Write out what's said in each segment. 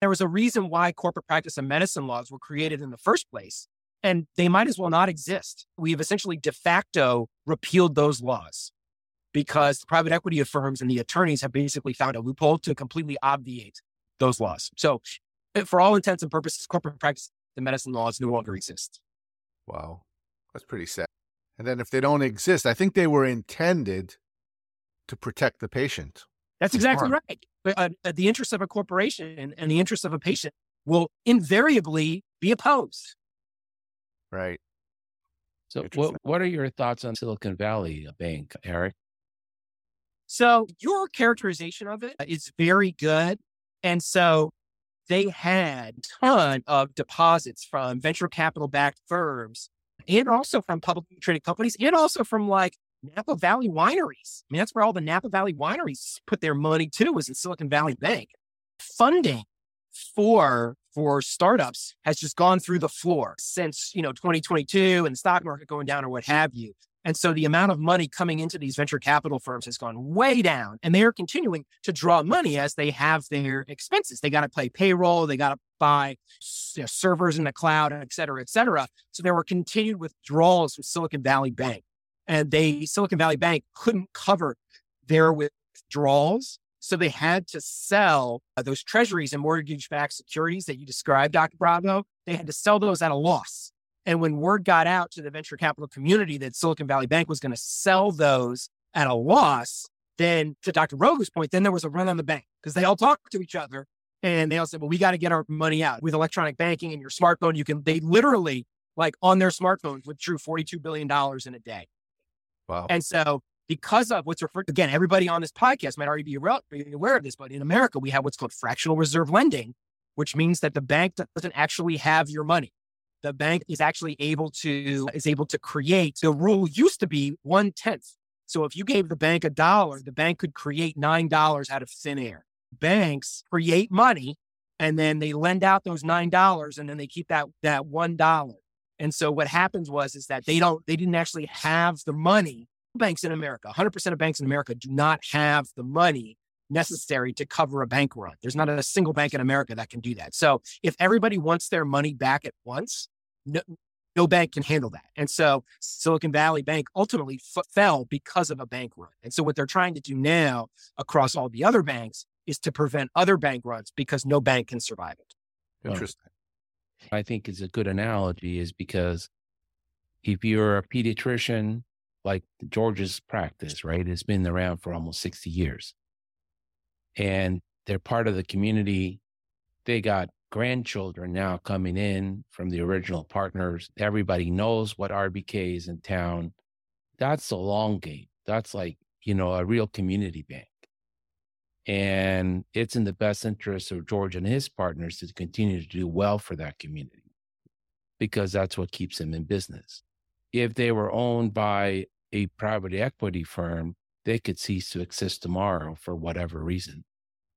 There was a reason why corporate practice and medicine laws were created in the first place, and they might as well not exist. We've essentially de facto repealed those laws because the private equity firms and the attorneys have basically found a loophole to completely obviate those laws. So, eh, for all intents and purposes, corporate practice and medicine laws no longer exist. Wow. That's pretty sad. And then if they don't exist, I think they were intended to protect the patient. That's exactly right. But uh, uh, the interests of a corporation and the interests of a patient will invariably be opposed. Right. So, what what are your thoughts on Silicon Valley Bank, Eric? So, your characterization of it is very good. And so, they had a ton of deposits from venture capital backed firms and also from publicly traded companies and also from like Napa Valley wineries. I mean, that's where all the Napa Valley wineries put their money too, was in Silicon Valley Bank. Funding for for startups has just gone through the floor since you know 2022 and the stock market going down or what have you. And so the amount of money coming into these venture capital firms has gone way down. And they are continuing to draw money as they have their expenses. They got to pay payroll, they got to buy you know, servers in the cloud, et cetera, et cetera. So there were continued withdrawals from Silicon Valley Bank. And they, Silicon Valley Bank couldn't cover their withdrawals. So they had to sell uh, those treasuries and mortgage backed securities that you described, Dr. Bravo. They had to sell those at a loss. And when word got out to the venture capital community that Silicon Valley Bank was going to sell those at a loss, then to Dr. Rogo's point, then there was a run on the bank because they all talked to each other and they all said, well, we got to get our money out with electronic banking and your smartphone. You can, they literally, like on their smartphones, withdrew $42 billion in a day. Wow. And so, because of what's referred again, everybody on this podcast might already be aware of this, but in America, we have what's called fractional reserve lending, which means that the bank doesn't actually have your money the bank is actually able to is able to create the rule used to be one tenth. So if you gave the bank a dollar, the bank could create nine dollars out of thin air. Banks create money and then they lend out those nine dollars and then they keep that that one dollar. And so what happens was is that they don't they didn't actually have the money. Banks in America, 100% of banks in America do not have the money necessary to cover a bank run. There's not a single bank in America that can do that. So if everybody wants their money back at once, no, no bank can handle that. And so Silicon Valley Bank ultimately f- fell because of a bank run. And so what they're trying to do now across all the other banks is to prevent other bank runs because no bank can survive it. Interesting. I think is a good analogy is because if you're a pediatrician, like George's practice, right, it's been around for almost 60 years and they're part of the community. They got grandchildren now coming in from the original partners. Everybody knows what RBK is in town. That's a long game. That's like, you know, a real community bank. And it's in the best interest of George and his partners to continue to do well for that community because that's what keeps them in business. If they were owned by a private equity firm, they could cease to exist tomorrow for whatever reason.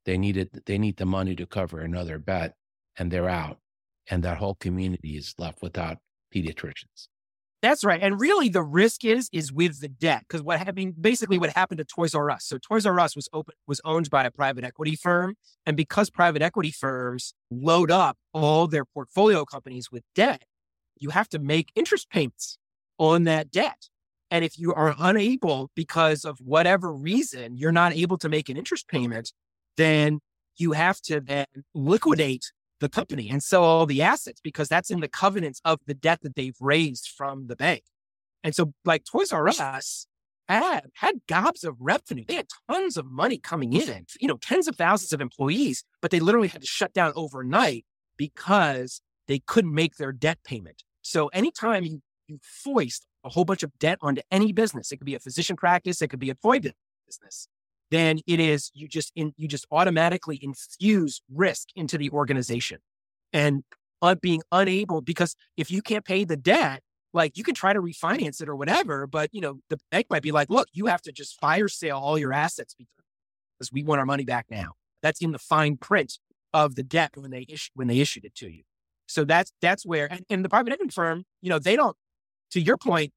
They needed they need the money to cover another bet and they're out. And that whole community is left without pediatricians. That's right. And really the risk is is with the debt. Because what happened basically what happened to Toys R Us. So Toys R Us was open was owned by a private equity firm. And because private equity firms load up all their portfolio companies with debt, you have to make interest payments on that debt. And if you are unable, because of whatever reason, you're not able to make an interest payment, then you have to then liquidate the company and sell all the assets because that's in the covenants of the debt that they've raised from the bank. And so, like Toys R Us had had gobs of revenue. They had tons of money coming in, you know, tens of thousands of employees, but they literally had to shut down overnight because they couldn't make their debt payment. So anytime you, you foist a whole bunch of debt onto any business, it could be a physician practice, it could be a toy business, then it is you just in, you just automatically infuse risk into the organization and uh, being unable because if you can't pay the debt like you can try to refinance it or whatever but you know the bank might be like look you have to just fire sale all your assets because we want our money back now. That's in the fine print of the debt when they issue when they issued it to you. So that's that's where and, and the private equity firm you know they don't to your point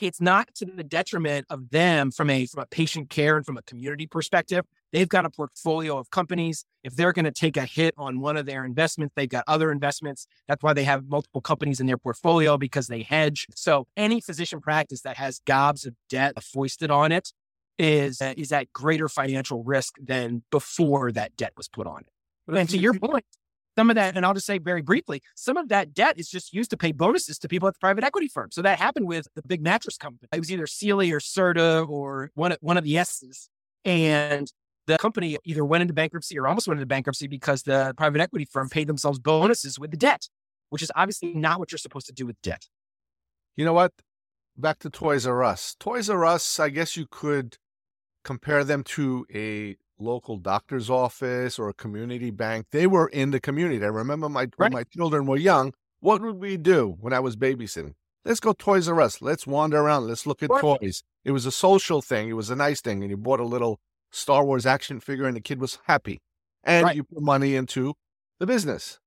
it's not to the detriment of them from a from a patient care and from a community perspective. They've got a portfolio of companies. If they're going to take a hit on one of their investments, they've got other investments. That's why they have multiple companies in their portfolio because they hedge. So any physician practice that has gobs of debt foisted on it is uh, is at greater financial risk than before that debt was put on it. And to your point, some of that, and I'll just say very briefly, some of that debt is just used to pay bonuses to people at the private equity firm. So that happened with the big mattress company. It was either Sealy or Serta or one, one of the S's. And the company either went into bankruptcy or almost went into bankruptcy because the private equity firm paid themselves bonuses with the debt, which is obviously not what you're supposed to do with debt. You know what? Back to Toys R Us. Toys R Us, I guess you could compare them to a local doctor's office or a community bank. They were in the community. I remember my right. when my children were young. What would we do when I was babysitting? Let's go Toys R Us. Let's wander around. Let's look at toys. It was a social thing. It was a nice thing, and you bought a little Star Wars action figure, and the kid was happy. And right. you put money into the business.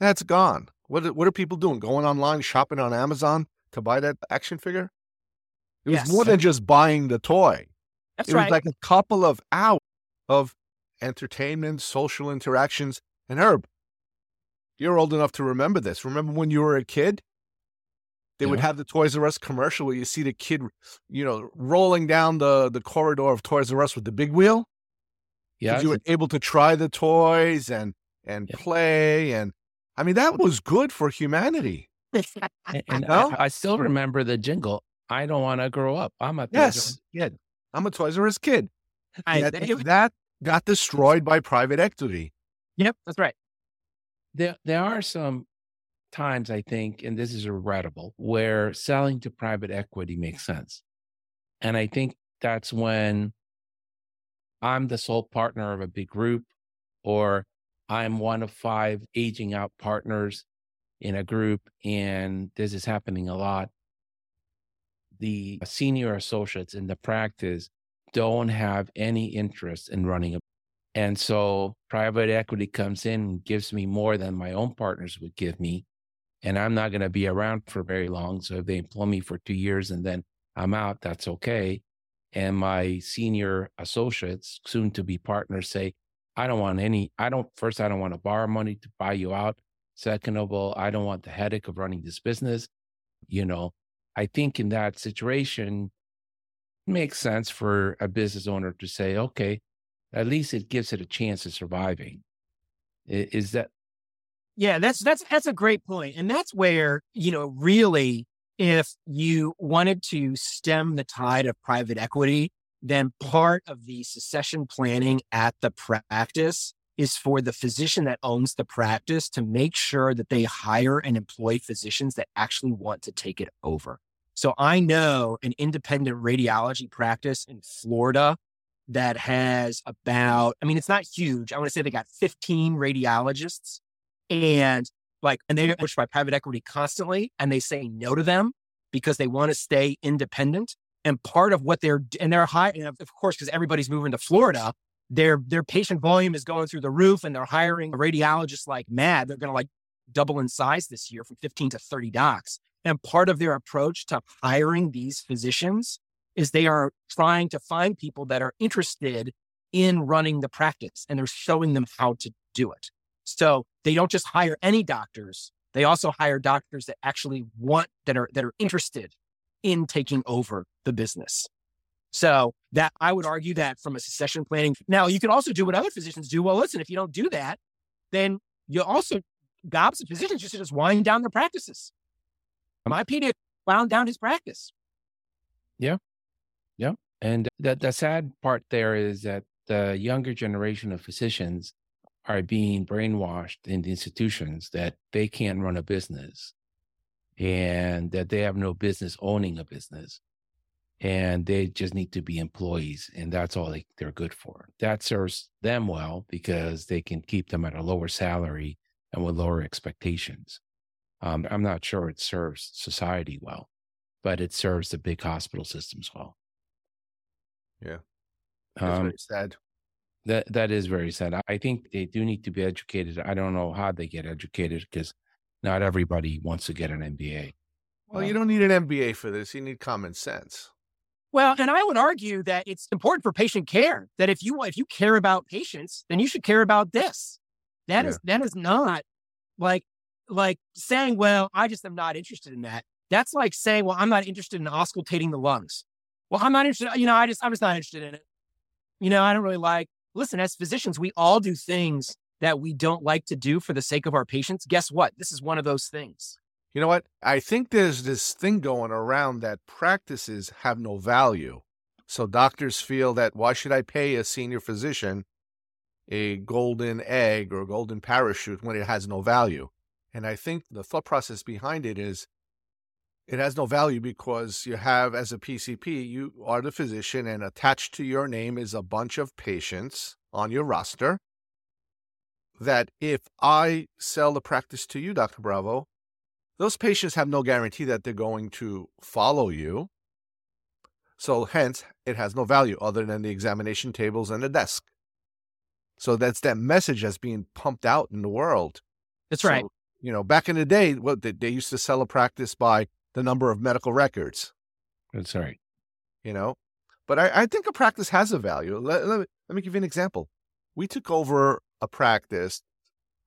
That's gone. What are, what are people doing? Going online, shopping on Amazon to buy that action figure? It was more than just buying the toy. That's it right. was like a couple of hours of entertainment, social interactions. And Herb, you're old enough to remember this. Remember when you were a kid? They yeah. would have the Toys R Us commercial where you see the kid, you know, rolling down the, the corridor of Toys R Us with the big wheel. Yeah. You were able to try the toys and and yeah. play. And I mean, that was good for humanity. and, and I, I, still remember the jingle. I don't want to grow up. I'm a yes. kid. I'm a Toys R Us kid. I, that, that got destroyed by private equity. Yep, that's right. There, there are some times I think, and this is regrettable, where selling to private equity makes sense. And I think that's when I'm the sole partner of a big group, or I'm one of five aging out partners in a group, and this is happening a lot. The senior associates in the practice don't have any interest in running a and so private equity comes in and gives me more than my own partners would give me and I'm not going to be around for very long. So if they employ me for two years and then I'm out, that's okay. And my senior associates, soon to be partners, say, I don't want any, I don't, first, I don't want to borrow money to buy you out. Second of all, I don't want the headache of running this business. You know, I think in that situation, it makes sense for a business owner to say, okay, at least it gives it a chance of surviving. Is that yeah, that's that's that's a great. And that's where, you know, really if you wanted to stem the tide of private equity, then part of the succession planning at the practice is for the physician that owns the practice to make sure that they hire and employ physicians that actually want to take it over. So I know an independent radiology practice in Florida that has about, I mean, it's not huge. I want to say they got 15 radiologists and like, and they're pushed by private equity constantly and they say no to them because they want to stay independent. And part of what they're, and they're high, and of course, because everybody's moving to Florida, their, their patient volume is going through the roof and they're hiring radiologists like mad. They're going to like double in size this year from 15 to 30 docs. And part of their approach to hiring these physicians is they are trying to find people that are interested in running the practice and they're showing them how to do it. So they don't just hire any doctors. They also hire doctors that actually want that are that are interested in taking over the business. So that I would argue that from a succession planning. Now you can also do what other physicians do. Well, listen, if you don't do that, then you also gobs of physicians just just wind down their practices. My pediatrician wound down his practice. Yeah. Yeah. And the, the sad part there is that the younger generation of physicians are being brainwashed in the institutions that they can't run a business and that they have no business owning a business and they just need to be employees and that's all they, they're good for that serves them well because they can keep them at a lower salary and with lower expectations um, i'm not sure it serves society well but it serves the big hospital systems well yeah that's um, very sad that that is very sad. I think they do need to be educated. I don't know how they get educated because not everybody wants to get an MBA. Well, um, you don't need an MBA for this. You need common sense. Well, and I would argue that it's important for patient care. That if you if you care about patients, then you should care about this. That Yeah. is that is not like like saying, well, I just am not interested in that. That's like saying, well, I'm not interested in auscultating the lungs. Well, I'm not interested. You know, I just I'm just not interested in it. You know, I don't really like. Listen, as physicians, we all do things that we don't like to do for the sake of our patients. Guess what? This is one of those things. You know what? I think there's this thing going around that practices have no value. So doctors feel that why should I pay a senior physician a golden egg or a golden parachute when it has no value? And I think the thought process behind it is it has no value because you have, as a PCP, you are the physician, and attached to your name is a bunch of patients on your roster. That if I sell the practice to you, Dr. Bravo, those patients have no guarantee that they're going to follow you. So, hence, it has no value other than the examination tables and the desk. So, that's that message that's being pumped out in the world. That's right. You know, back in the day, what they, they used to sell a practice by the number of medical records, That's right. you know. But I, I think a practice has a value. Let, let, me, let me give you an example. We took over a practice,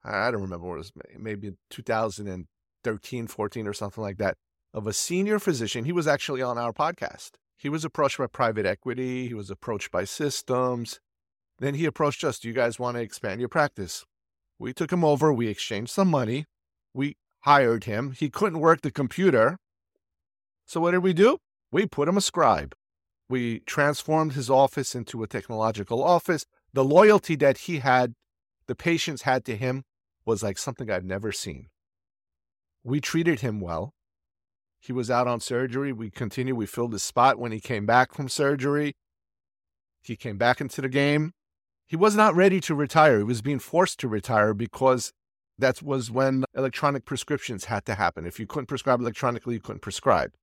I I don't remember what it was, maybe 2013, 14 or something like that, of a senior physician. He was actually on our podcast. He was approached by private equity, he was approached by systems. Then he approached us, Do you guys want to expand your practice? We took him over, we exchanged some money, we hired him. He couldn't work the computer. So what did we do? We put him a scribe. We transformed his office into a technological office. The loyalty that he had, the patients had to him, was like something I've never seen. We treated him well. He was out on surgery. We continued. We filled his spot when he came back from surgery. He came back into the game. He was not ready to retire. He was being forced to retire because that was when electronic prescriptions had to happen. If you couldn't prescribe electronically, you couldn't prescribe.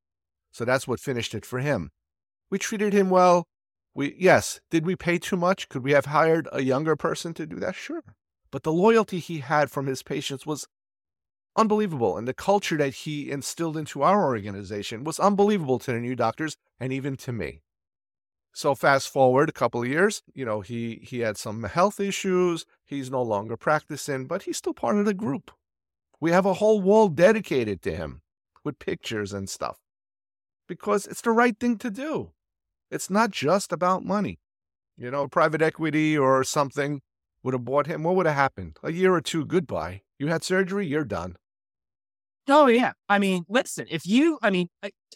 So that's what finished it for him. We treated him well. We yes, did we pay too much? Could we have hired a younger person to do that? Sure. But the loyalty he had from his patients was unbelievable. And the culture that he instilled into our organization was unbelievable to the new doctors and even to me. So fast forward a couple of years, you know, he he had some health issues. He's no longer practicing, but he's still part of the group. We have a whole wall dedicated to him with pictures and stuff because it's the right thing to do. It's not just about money. You know, private equity or something would have bought him. What would have happened? A year or two, goodbye. You had surgery, you're done. Oh yeah. I mean, listen, if you, I mean,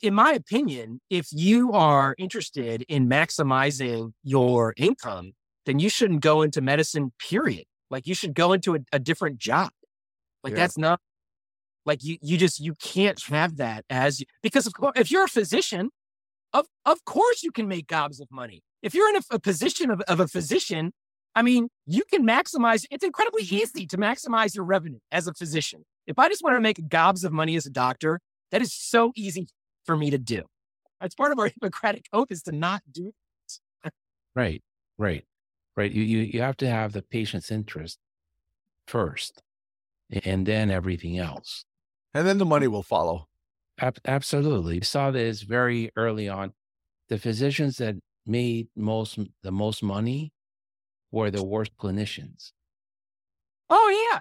in my opinion, if you are interested in maximizing your income, then you shouldn't go into medicine, period. Like you should go into a, a different job. Like Yeah. that's not like you, you just, you can't have that as, you- because of course, if you're a physician, of, of course you can make gobs of money. If you're in a, a position of, of a physician, I mean, you can maximize, it's incredibly easy to maximize your revenue as a physician. If I just want to make gobs of money as a doctor, that is so easy for me to do. It's part of our Hippocratic oath is to not do that. Right. Right. Right. You, you, you have to have the patient's interest first and then everything else. And then the money will follow. Ab- absolutely. We saw this very early on. The physicians that made most the most money were the worst clinicians. Oh yeah.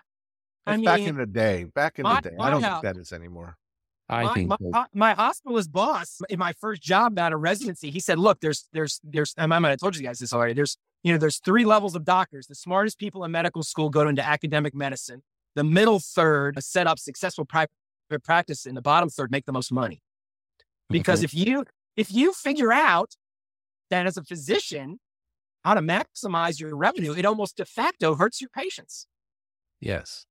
I That's back in the day. Back in my- the day. I don't house- think that is anymore. I my, think my, so. ho- my hospitalist boss in my first job out of residency, he said, "Look, there's there's there's and I might have told you guys this already. There's you know there's three levels of doctors. The smartest people in medical school go into academic medicine. The middle third set up successful private practice, and the bottom third make the most money. Because if you if you figure out that as a physician how to maximize your revenue, it almost de facto hurts your patients. Yes.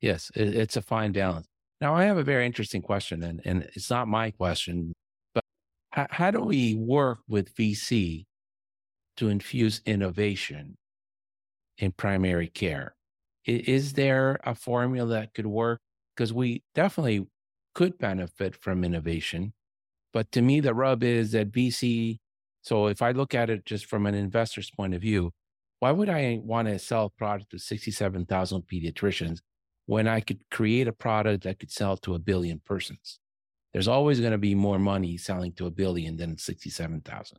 Yes, it, it's a fine balance. Now, I have a very interesting question, and, and it's not my question, but how, how do we work with VC to infuse innovation in primary care? Is there a formula that could work? Because we definitely could benefit from innovation. But to me, the rub is that VC. So if I look at it just from an investor's point of view, why would I want to sell a product to 67,000 pediatricians when I could create a product that could sell to a billion persons? There's always going to be more money selling to a billion than 67,000.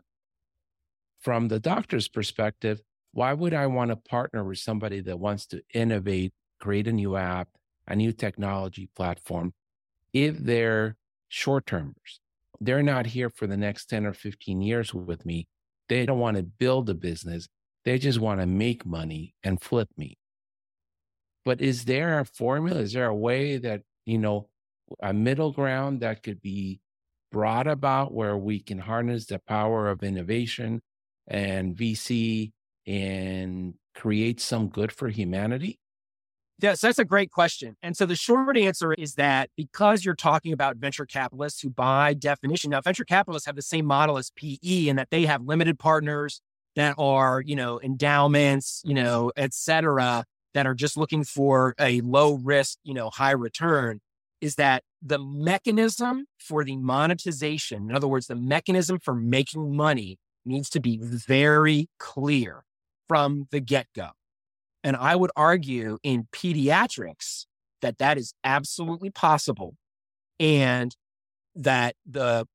From the doctor's perspective, why would I want to partner with somebody that wants to innovate, create a new app, a new technology platform, if they're short termers? They're not here for the next 10 or 15 years with me. They don't want to build a business. They just want to make money and flip me. But is there a formula? Is there a way that, you know, a middle ground that could be brought about where we can harness the power of innovation and VC and create some good for humanity? Yes, that's a great question. And so the short answer is that because you're talking about venture capitalists who, by definition, now venture capitalists have the same model as PE in that they have limited partners that are, you know, endowments, you know, et cetera, that are just looking for a low risk, you know, high return is that the mechanism for the monetization, in other words, the mechanism for making money needs to be very clear from the get go. And I would argue in pediatrics that that is absolutely possible and that the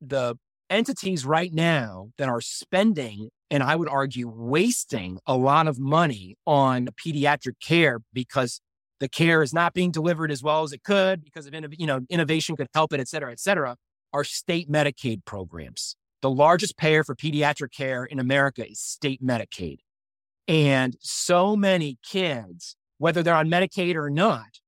the entities right now that are spending and I would argue wasting a lot of money on pediatric care because the care is not being delivered as well as it could because of you know innovation could help it, et cetera, et cetera, are state Medicaid programs. The largest payer for pediatric care in America is state Medicaid. And so many kids, whether they're on Medicaid or not,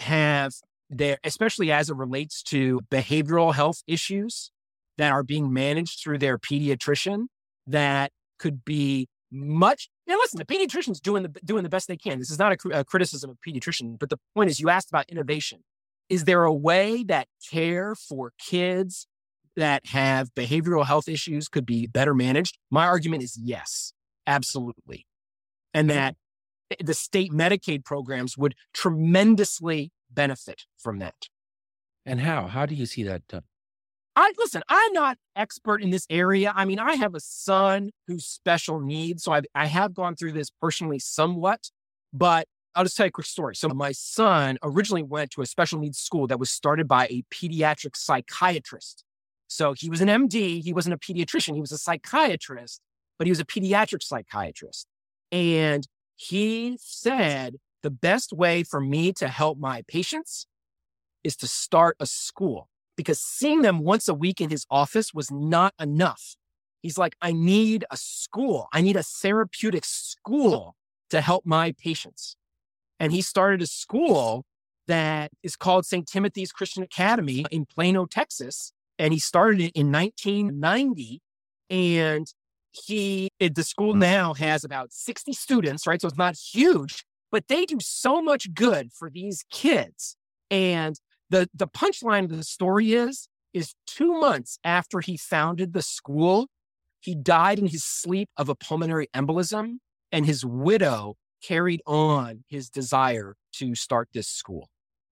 have their, especially as it relates to behavioral health issues that are being managed through their pediatrician that could be much. Now, listen, the pediatrician's doing the doing the best they can. This is not a, a criticism of pediatrician, but the point is, you asked about innovation. Is there a way that care for kids that have behavioral health issues could be better managed? My argument is yes, absolutely and that the state Medicaid programs would tremendously benefit from that. And how? How do you see that done? I listen, I'm not expert in this area. I mean, I have a son who's special needs, so I've, I have gone through this personally somewhat, but I'll just tell you a quick story. So my son originally went to a special needs school that was started by a pediatric psychiatrist. So he was an MD, he wasn't a pediatrician, he was a psychiatrist, but he was a pediatric psychiatrist. And he said, the best way for me to help my patients is to start a school because seeing them once a week in his office was not enough. He's like, I need a school. I need a therapeutic school to help my patients. And he started a school that is called St. Timothy's Christian Academy in Plano, Texas. And he started it in 1990. And he the school mm. now has about 60 students right so it's not huge but they do so much good for these kids and the the punchline of the story is is two months after he founded the school he died in his sleep of a pulmonary embolism and his widow carried on his desire to start this school